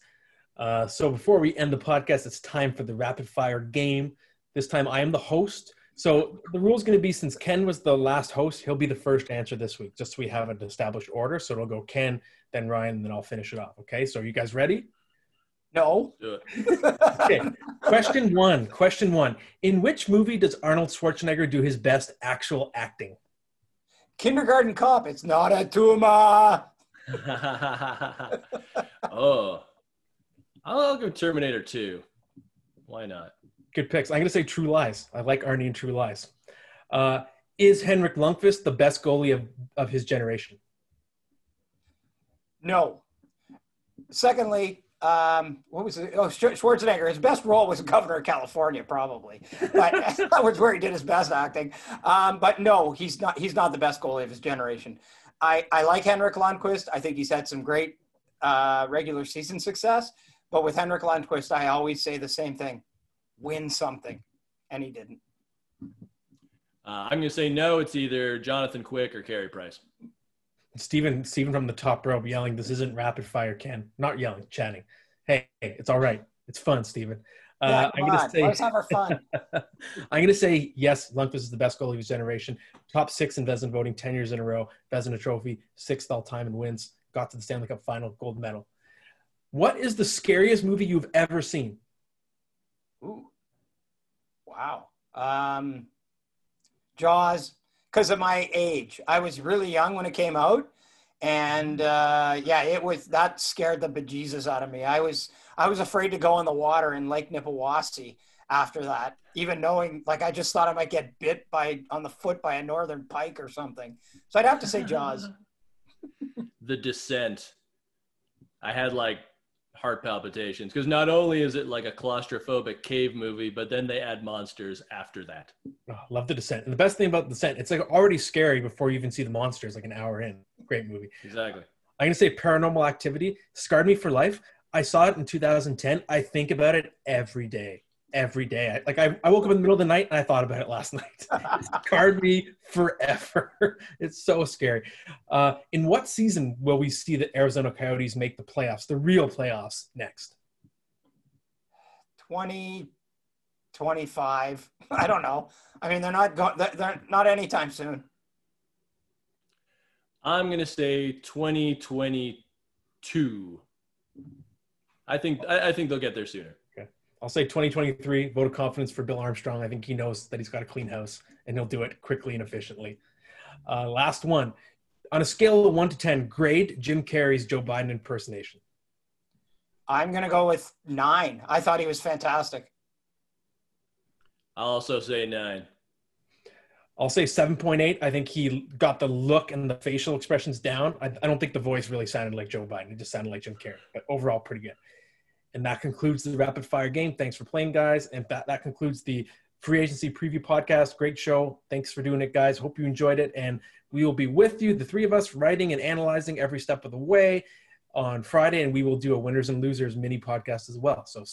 Uh, so before we end the podcast, it's time for the rapid fire game. This time I am the host. So the rule is going to be since Ken was the last host, he'll be the first answer this week, just so we have an established order. So it'll go Ken, then Ryan, and then I'll finish it off. Okay. So are you guys ready? No. okay. Question one. Question one. In which movie does Arnold Schwarzenegger do his best actual acting? Kindergarten Cop. It's not a tumor. oh, I'll go Terminator 2. Why not? Good picks. I'm going to say True Lies. I like Arnie and True Lies. Uh, is Henrik Lundqvist the best goalie of, of his generation? No. Secondly, um, what was it? Oh, Schwarzenegger. His best role was governor of California, probably, but that was where he did his best acting. Um, but no, he's not. He's not the best goalie of his generation. I, I like Henrik Lundqvist. I think he's had some great uh, regular season success. But with Henrik Lundqvist, I always say the same thing: win something, and he didn't. Uh, I'm going to say no. It's either Jonathan Quick or Carey Price. Stephen, Stephen from the top rope yelling, "This isn't rapid fire, Ken." Not yelling, chatting. Hey, it's all right. It's fun, Stephen. Uh, yeah, I'm gonna on. say, let's have our fun. I'm gonna say yes. Lundqvist is the best goalie of his generation. Top six in Vezina voting, ten years in a row. Vezina Trophy, sixth all time in wins. Got to the Stanley Cup final, gold medal. What is the scariest movie you've ever seen? Ooh, wow. Um, Jaws because of my age. I was really young when it came out, and uh, yeah, it was that scared the bejesus out of me. I was I was afraid to go in the water in Lake Nippewasee after that, even knowing like I just thought I might get bit by on the foot by a northern pike or something. So I'd have to say Jaws. the Descent. I had like heart palpitations because not only is it like a claustrophobic cave movie, but then they add monsters after that. Oh, love the descent. And the best thing about the descent, it's like already scary before you even see the monsters, like an hour in. Great movie. Exactly. I'm gonna say paranormal activity scarred me for life. I saw it in 2010. I think about it every day every day. I, like I, I woke up in the middle of the night and I thought about it last night. it scarred me forever. it's so scary. Uh, in what season will we see the Arizona Coyotes make the playoffs, the real playoffs next? 20, 25. I don't know. I mean, they're not going, they're not anytime soon. I'm going to say 2022. I think, I, I think they'll get there sooner. I'll say 2023 vote of confidence for Bill Armstrong. I think he knows that he's got a clean house and he'll do it quickly and efficiently. Uh, last one. On a scale of one to 10, grade Jim Carrey's Joe Biden impersonation. I'm going to go with nine. I thought he was fantastic. I'll also say nine. I'll say 7.8. I think he got the look and the facial expressions down. I, I, don't think the voice really sounded like Joe Biden. It just sounded like Jim Carrey, but overall, pretty good. And that concludes the rapid fire game. Thanks for playing, guys. And that, that concludes the free agency preview podcast. Great show. Thanks for doing it, guys. Hope you enjoyed it. And we will be with you, the three of us, writing and analyzing every step of the way on Friday. And we will do a winners and losers mini podcast as well. So